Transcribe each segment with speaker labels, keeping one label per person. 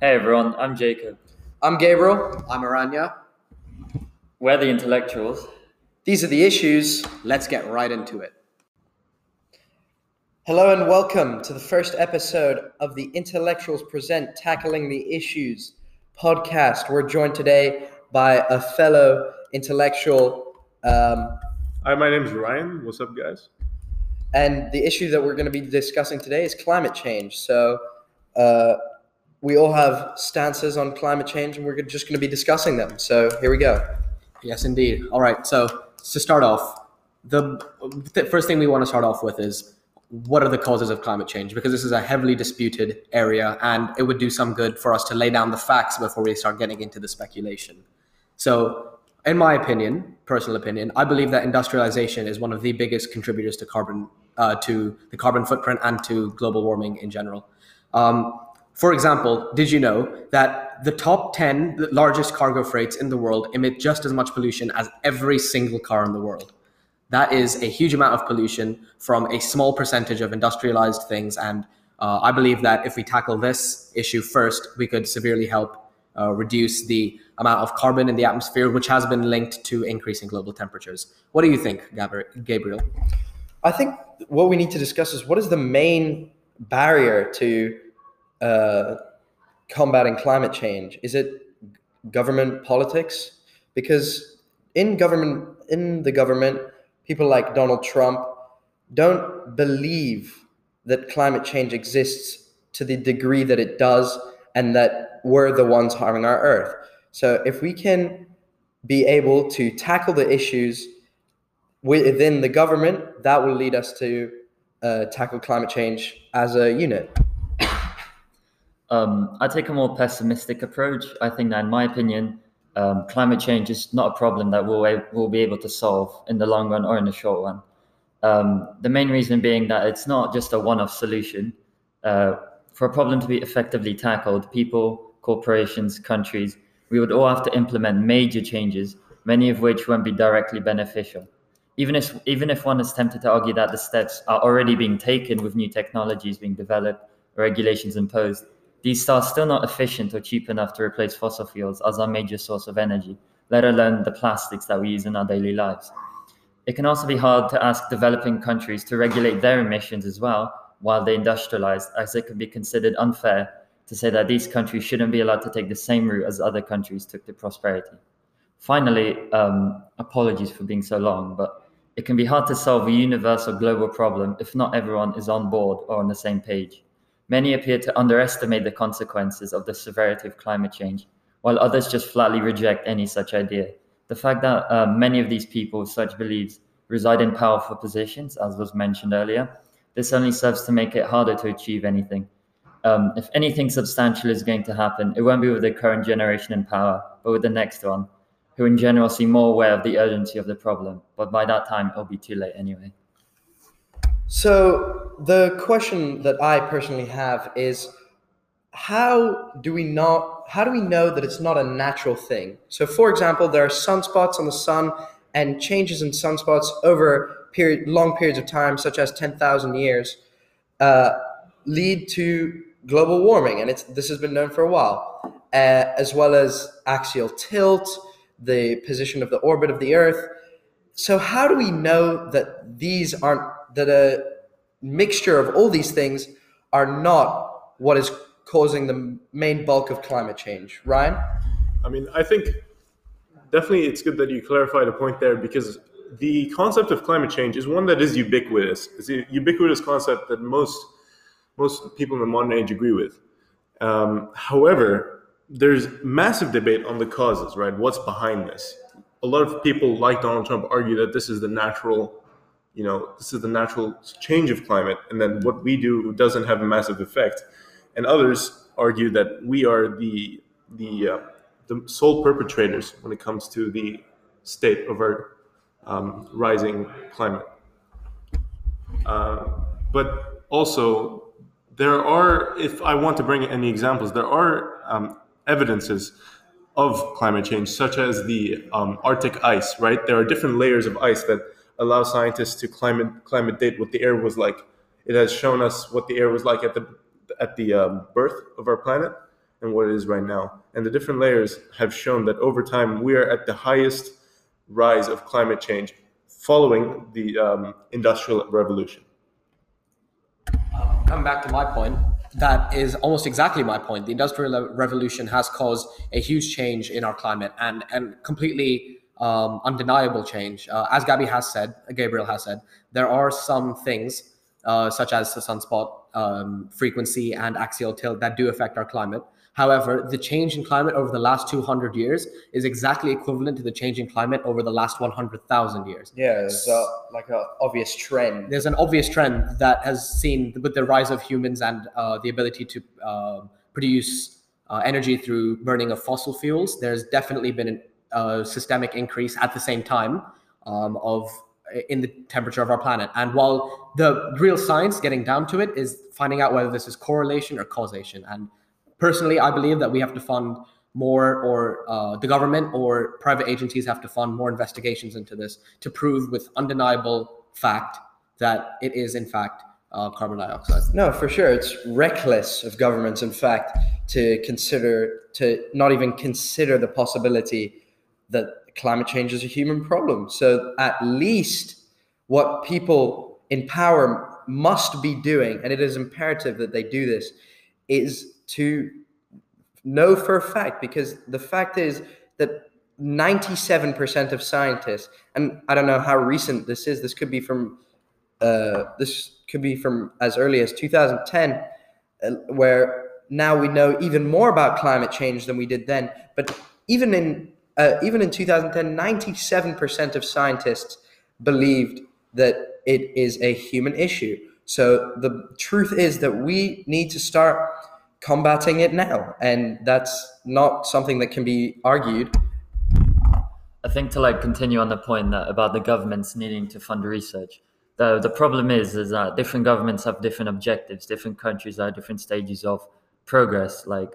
Speaker 1: Hey everyone, I'm Jacob.
Speaker 2: I'm Gabriel.
Speaker 3: I'm Aranya.
Speaker 1: We're the intellectuals.
Speaker 2: These are the issues.
Speaker 3: Let's get right into it.
Speaker 2: Hello and welcome to the first episode of the Intellectuals Present Tackling the Issues podcast. We're joined today by a fellow intellectual. Um,
Speaker 4: Hi, my name is Ryan. What's up, guys?
Speaker 2: and the issue that we're going to be discussing today is climate change. So, uh, we all have stances on climate change, and we're just going to be discussing them. So, here we go.
Speaker 3: Yes, indeed. All right. So to start off, the, the first thing we want to start off with is what are the causes of climate change? Because this is a heavily disputed area, and it would do some good for us to lay down the facts before we start getting into the speculation. So, in my opinion, personal opinion, I believe that industrialization is one of the biggest contributors to carbon, uh, to the carbon footprint and to global warming in general. Um, for example, did you know that the top 10 largest cargo freights in the world emit just as much pollution as every single car in the world? That is a huge amount of pollution from a small percentage of industrialized things. And uh, I believe that if we tackle this issue first, we could severely help uh, reduce the amount of carbon in the atmosphere, which has been linked to increasing global temperatures. What do you think, Gabriel?
Speaker 2: I think what we need to discuss is what is the main barrier to uh, combating climate change? Is it government politics? Because in government, in the government, people like Donald Trump don't believe that climate change exists to the degree that it does, and that we're the ones harming our Earth. So if we can be able to tackle the issues within the government, that will lead us to uh, tackle climate change as a unit.
Speaker 1: Um, I take a more pessimistic approach. I think that, in my opinion, um, climate change is not a problem that we'll, we'll be able to solve in the long run or in the short run. Um, the main reason being that it's not just a one off solution. Uh, for a problem to be effectively tackled, people, corporations, countries, we would all have to implement major changes, many of which won't be directly beneficial. Even if, even if one is tempted to argue that the steps are already being taken with new technologies being developed regulations imposed, these are still not efficient or cheap enough to replace fossil fuels as our major source of energy, let alone the plastics that we use in our daily lives. It can also be hard to ask developing countries to regulate their emissions as well while they industrialize, as it could be considered unfair to say that these countries shouldn't be allowed to take the same route as other countries took to prosperity. Finally, um, apologies for being so long, but it can be hard to solve a universal global problem if not everyone is on board or on the same page. Many appear to underestimate the consequences of the severity of climate change, while others just flatly reject any such idea. The fact that uh, many of these people with such beliefs reside in powerful positions, as was mentioned earlier, this only serves to make it harder to achieve anything. Um, if anything substantial is going to happen, it won't be with the current generation in power, but with the next one, who in general seem more aware of the urgency of the problem. But by that time, it'll be too late anyway.
Speaker 2: So the question that I personally have is how do we not how do we know that it's not a natural thing? So for example, there are sunspots on the sun and changes in sunspots over period long periods of time, such as 10,000 years, uh, lead to global warming, and it's this has been known for a while, uh, as well as axial tilt, the position of the orbit of the Earth. So how do we know that these aren't that a mixture of all these things are not what is causing the main bulk of climate change? Ryan?
Speaker 4: I mean, I think definitely it's good that you clarified the point there because the concept of climate change is one that is ubiquitous. It's a ubiquitous concept that most most people in the modern age agree with. Um, however, there's massive debate on the causes, right? What's behind this? A lot of people, like Donald Trump, argue that this is the natural, you know, this is the natural change of climate, and then what we do doesn't have a massive effect. And others argue that we are the the uh, the sole perpetrators when it comes to the state of our um, rising climate. Uh, but also, there are, if I want to bring any examples, there are um, evidences of climate change, such as the um, Arctic ice, right? There are different layers of ice that allow scientists to climate, climate date what the air was like. It has shown us what the air was like at the, at the um, birth of our planet. and what it is right now. And the different layers have shown that over time we are at the highest rise of climate change following the um, industrial revolution.
Speaker 3: Coming back to my point, that is almost exactly my point. The industrial revolution has caused a huge change in our climate and and completely um, undeniable change. Uh, as Gabby has said, Gabriel has said, there are some things uh, such as the sunspot um, frequency and axial tilt that do affect our climate. However, the change in climate over the last 200 years is exactly equivalent to the change in climate over the last 100,000 years.
Speaker 2: Yeah, there's a, like an obvious trend.
Speaker 3: There's an obvious trend that has seen with the rise of humans and uh, the ability to uh, produce uh, energy through burning of fossil fuels. There's definitely been a uh, systemic increase at the same time um, of in the temperature of our planet. And while the real science, getting down to it, is finding out whether this is correlation or causation. And personally, I believe that we have to fund more, or uh, the government or private agencies have to fund more investigations into this to prove with undeniable fact that it is, in fact, uh, carbon dioxide.
Speaker 2: No, for sure. It's reckless of governments, in fact, to consider, to not even consider the possibility that climate change is a human problem. So at least what people in power must be doing, and it is imperative that they do this, is to know for a fact, because the fact is that 97% of scientists, and I don't know how recent this is, this could be from uh, this could be from as early as 2010, uh, where now we know even more about climate change than we did then. But even in uh, even in 2010, 97% of scientists believed that it is a human issue. So the truth is that we need to start combating it now, and that's not something that can be argued.
Speaker 1: I think to like continue on the point that about the governments needing to fund research. The the problem is is that different governments have different objectives. Different countries are at different stages of progress. Like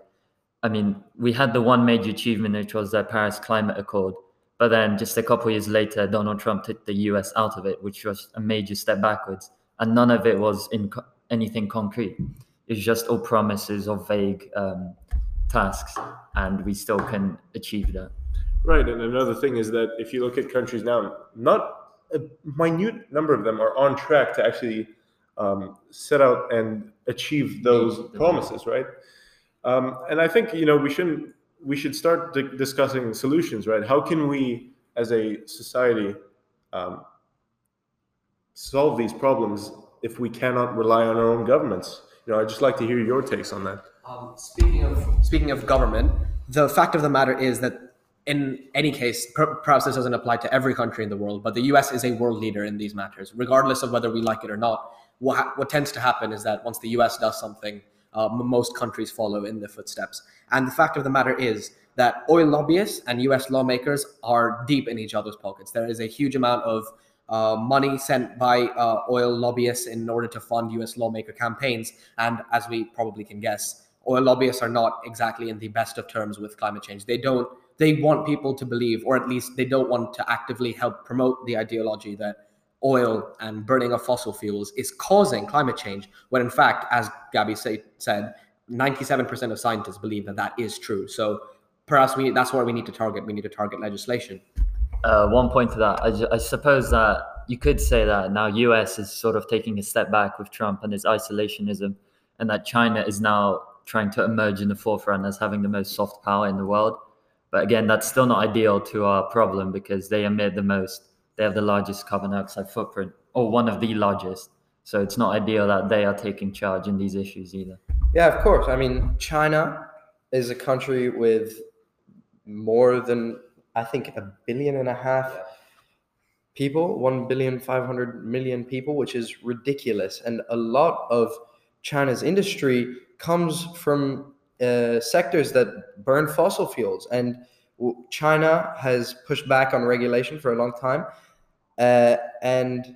Speaker 1: I mean, we had the one major achievement, which was the Paris Climate Accord. But then just a couple of years later, Donald Trump took the US out of it, which was a major step backwards. And none of it was in co- anything concrete. It's just all promises of vague um, tasks, and we still can achieve that.
Speaker 4: Right. And another thing is that if you look at countries now, not a minute number of them are on track to actually um, set out and achieve those promises, right? Um, and I think you know we shouldn't we should start di- discussing solutions, right? How can we, as a society, um, solve these problems if we cannot rely on our own governments? You know, I'd just like to hear your takes on that.
Speaker 3: Um, speaking of speaking of government, the fact of the matter is that in any case, per- perhaps this doesn't apply to every country in the world, but the U.S. is a world leader in these matters, regardless of whether we like it or not. What, ha- what tends to happen is that once the U.S. does something, uh, most countries follow in the footsteps. And the fact of the matter is that oil lobbyists and US lawmakers are deep in each other's pockets. There is a huge amount of uh, money sent by uh, oil lobbyists in order to fund US lawmaker campaigns. And as we probably can guess, oil lobbyists are not exactly in the best of terms with climate change. They don't, they want people to believe, or at least they don't want to actively help promote the ideology that oil and burning of fossil fuels is causing climate change, when in fact, as Gabby say, said, 97% of scientists believe that that is true. So perhaps we that's where we need to target. We need to target legislation.
Speaker 1: Uh, one point to that, I, I suppose that you could say that now US is sort of taking a step back with Trump and his isolationism, and that China is now trying to emerge in the forefront as having the most soft power in the world. But again, that's still not ideal to our problem because they emit the most they have the largest carbon dioxide footprint, or one of the largest. So it's not ideal that they are taking charge in these issues either.
Speaker 2: Yeah, of course. I mean, China is a country with more than I think a billion and a half people, one billion five hundred million people, which is ridiculous. And a lot of China's industry comes from uh, sectors that burn fossil fuels. And China has pushed back on regulation for a long time. Uh, and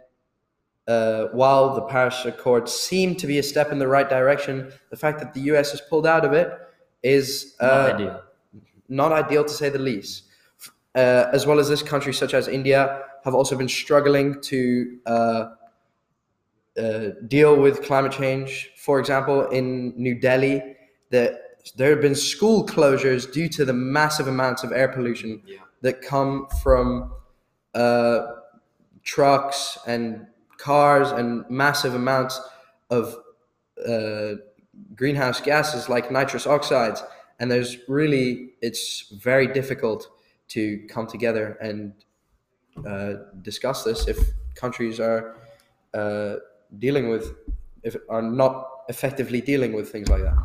Speaker 2: uh, while the Paris Accord seemed to be a step in the right direction, the fact that the US has pulled out of it is uh,
Speaker 1: not ideal.
Speaker 2: Not ideal to say the least. Uh, as well as this country, such as India, have also been struggling to uh, uh, deal with climate change. For example, in New Delhi, the there have been school closures due to the massive amounts of air pollution that come from uh, trucks and cars and massive amounts of uh, greenhouse gases like nitrous oxides. And there's really, it's very difficult to come together and uh, discuss this if countries are uh, dealing with, if are not effectively dealing with things like that.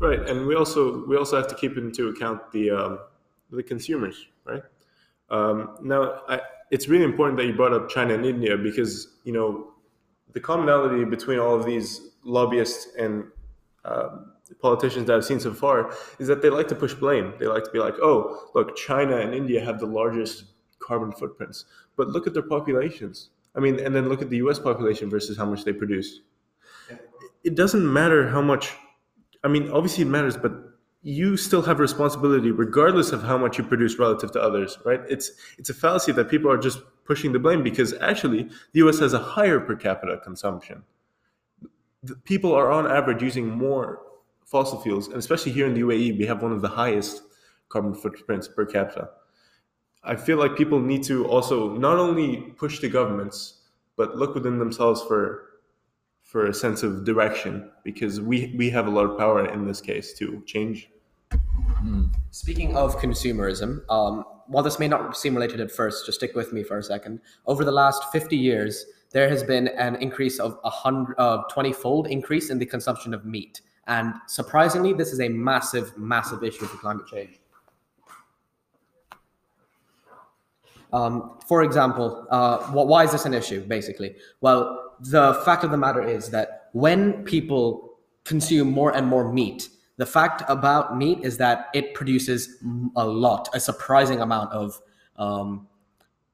Speaker 4: Right, and we also we also have to keep into account the um, the consumers, right? Um, now, I, it's really important that you brought up China and India because you know the commonality between all of these lobbyists and um, politicians that I've seen so far is that they like to push blame. They like to be like, "Oh, look, China and India have the largest carbon footprints, but look at their populations. I mean, and then look at the U.S. population versus how much they produce. It doesn't matter how much. I mean, obviously it matters, but you still have responsibility regardless of how much you produce relative to others, right? It's it's a fallacy that people are just pushing the blame because actually the US has a higher per capita consumption. The people are on average using more fossil fuels, and especially here in the UAE, we have one of the highest carbon footprints per capita. I feel like people need to also not only push the governments, but look within themselves for for a sense of direction because we we have a lot of power in this case to change.
Speaker 3: Speaking of consumerism, um, while this may not seem related at first, just stick with me for a second. Over the last 50 years, there has been an increase of a hundred, uh, 20 fold increase in the consumption of meat. And surprisingly, this is a massive, massive issue for climate change. Um, for example, uh, wh- why is this an issue, basically? Well, the fact of the matter is that when people consume more and more meat, the fact about meat is that it produces a lot, a surprising amount of um,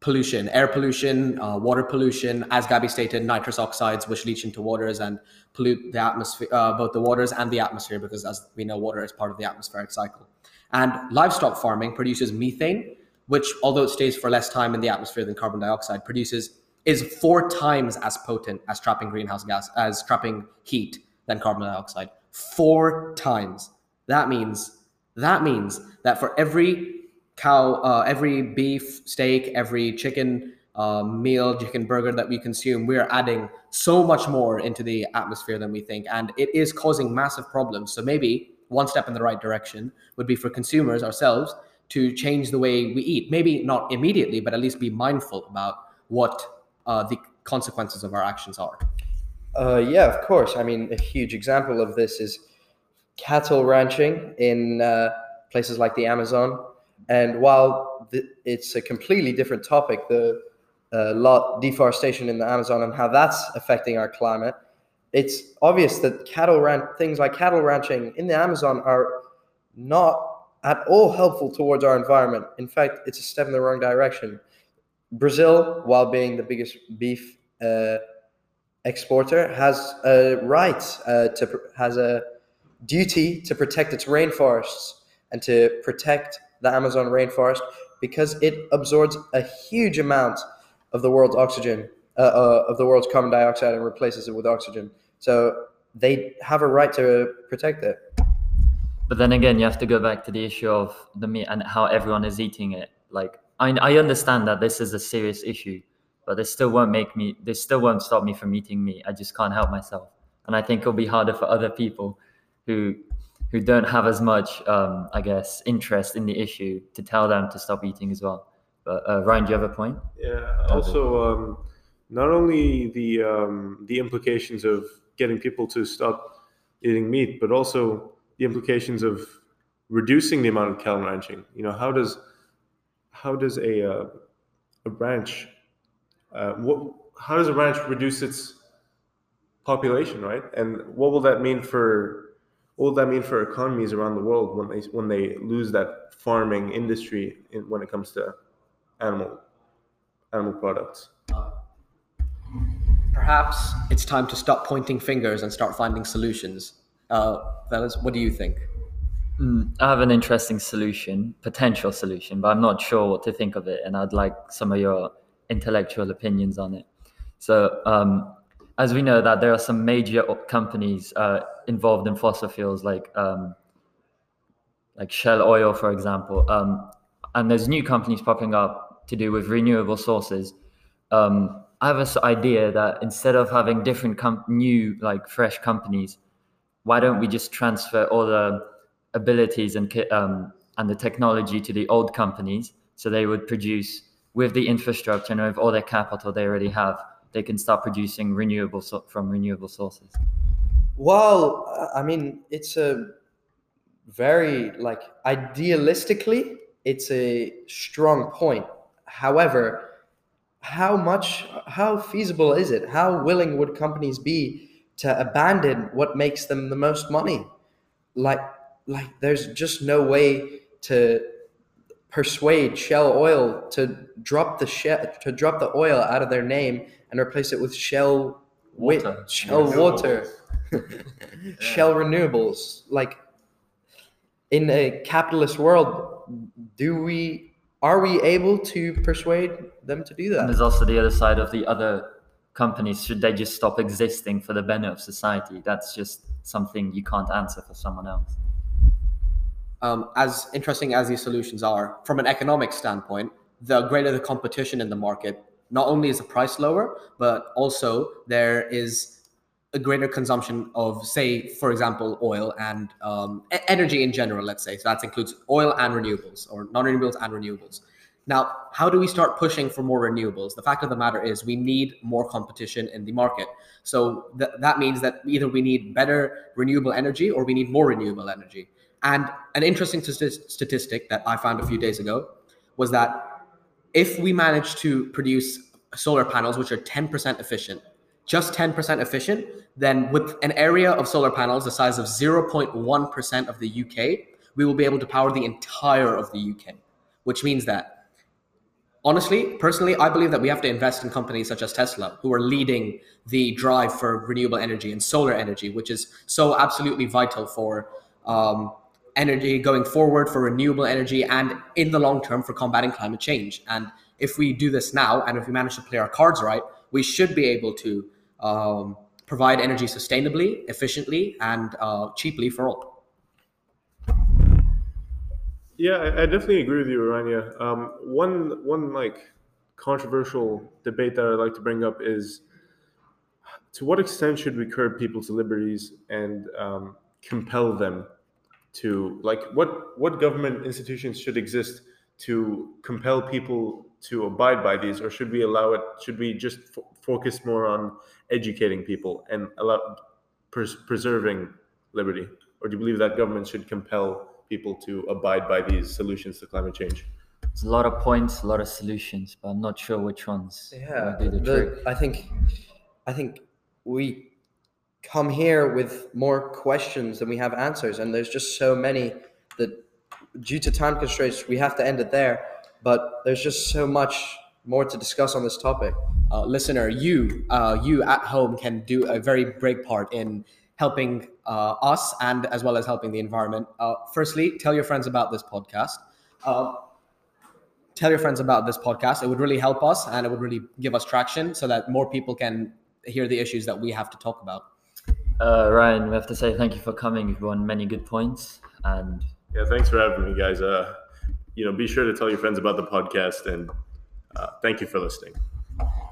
Speaker 3: pollution, air pollution, uh, water pollution, as Gabby stated, nitrous oxides, which leach into waters and pollute the atmosphere, uh, both the waters and the atmosphere, because as we know, water is part of the atmospheric cycle. And livestock farming produces methane, which, although it stays for less time in the atmosphere than carbon dioxide, produces is four times as potent as trapping greenhouse gas, as trapping heat than carbon dioxide. Four times. That means that means that for every cow, uh, every beef, steak, every chicken uh, meal, chicken burger that we consume, we are adding so much more into the atmosphere than we think, and it is causing massive problems. So maybe one step in the right direction would be for consumers ourselves to change the way we eat. Maybe not immediately, but at least be mindful about what uh, the consequences of our actions are.
Speaker 2: Uh, yeah, of course. I mean, a huge example of this is cattle ranching in uh, places like the Amazon. And while th- it's a completely different topic, the uh, lot deforestation in the Amazon and how that's affecting our climate, it's obvious that cattle ran- things like cattle ranching in the Amazon are not at all helpful towards our environment. In fact, it's a step in the wrong direction. Brazil, while being the biggest beef uh, exporter, has a right uh, to has a duty to protect its rainforests and to protect the Amazon rainforest because it absorbs a huge amount of the world's oxygen, uh, uh, of the world's carbon dioxide, and replaces it with oxygen. So they have a right to protect it.
Speaker 1: But then again, you have to go back to the issue of the meat and how everyone is eating it. Like I, I understand that this is a serious issue, but this still won't make me. This still won't stop me from eating meat. I just can't help myself, and I think it'll be harder for other people who who don't have as much, um, I guess, interest in the issue to tell them to stop eating as well. But uh, Ryan, do you have a point?
Speaker 4: Yeah. Also, um, not only the um, the implications of getting people to stop eating meat, but also the implications of reducing the amount of cattle ranching. You know, how does how does a uh, a ranch uh, what how does a ranch reduce its population, right? And what will that mean for what will that mean for economies around the world when they when they lose that farming industry in, when it comes to animal animal products?
Speaker 3: Perhaps it's time to stop pointing fingers and start finding solutions. Uh, fellas, what do you think?
Speaker 1: Mm, I have an interesting solution, potential solution, but I'm not sure what to think of it, and I'd like some of your intellectual opinions on it. So, um, as we know, that there are some major companies uh, involved in fossil fuels, like um, like Shell Oil, for example. Um, and there's new companies popping up to do with renewable sources. Um, I have this idea that instead of having different com- new, like fresh companies, why don't we just transfer all the abilities and um, and the technology to the old companies so they would produce with the infrastructure and with all their capital they already have they can start producing renewable so- from renewable sources.
Speaker 2: Well i mean it's a very like idealistically it's a strong point. However how much how feasible is it? How willing would companies be to abandon what makes them the most money? Like like there's just no way to persuade Shell Oil to drop the shell to drop the oil out of their name and replace it with Shell
Speaker 1: water,
Speaker 2: Shell renewables. water, Shell renewables. Like in a capitalist world, do we are we able to persuade them to do that?
Speaker 1: And there's also the other side of the other companies. Should they just stop existing for the benefit of society? That's just something you can't answer for someone else
Speaker 3: um, as interesting as these solutions are, from an economic standpoint, the greater the competition in the market, not only is the price lower, but also there is a greater consumption of, say, for example, oil and um, energy in general, let's say. So that includes oil and renewables, or non renewables and renewables. Now, how do we start pushing for more renewables? The fact of the matter is, we need more competition in the market. So th- that means that either we need better renewable energy or we need more renewable energy. And an interesting statistic that I found a few days ago was that if we manage to produce solar panels which are 10% efficient, just 10% efficient, then with an area of solar panels the size of 0.1% of the UK, we will be able to power the entire of the UK, which means that honestly, personally, I believe that we have to invest in companies such as Tesla, who are leading the drive for renewable energy and solar energy, which is so absolutely vital for um, energy going forward for renewable energy and in the long term for combating climate change. And if we do this now, and if we manage to play our cards right, we should be able to um, provide energy sustainably, efficiently, and uh, cheaply for all.
Speaker 4: Yeah, I, definitely agree with you, Aranya. Um, one one like controversial debate that I'd like to bring up is to what extent should we curb people's liberties and um, compel them to like what what government institutions should exist to compel people to abide by these or should we allow it should we just f- focus more on educating people and allow pres- preserving liberty? Or do you believe that government should compel people to abide by these solutions to climate change?
Speaker 1: It's a lot of points a lot of solutions but i'm not sure which ones
Speaker 2: yeah the the, i think i think we come here with more questions than we have answers. And there's just so many that due to time constraints we have to end it there. But there's just so much more to discuss on this topic.
Speaker 3: Uh, listener you uh, you at home can do a very big part in helping uh, us and as well as helping the environment. Uh, firstly tell your friends about this podcast. Uh, tell your friends about this podcast. It would really help us and it would really give us traction so that more people can hear the issues that we have to talk about
Speaker 1: uh, Ryan, we have to say thank you for coming. You've won many good points, and
Speaker 4: yeah, thanks for having me, guys. Uh, you know, be sure to tell your friends about the podcast, and uh, thank you for listening.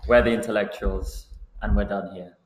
Speaker 1: We're the intellectuals, and we're done here.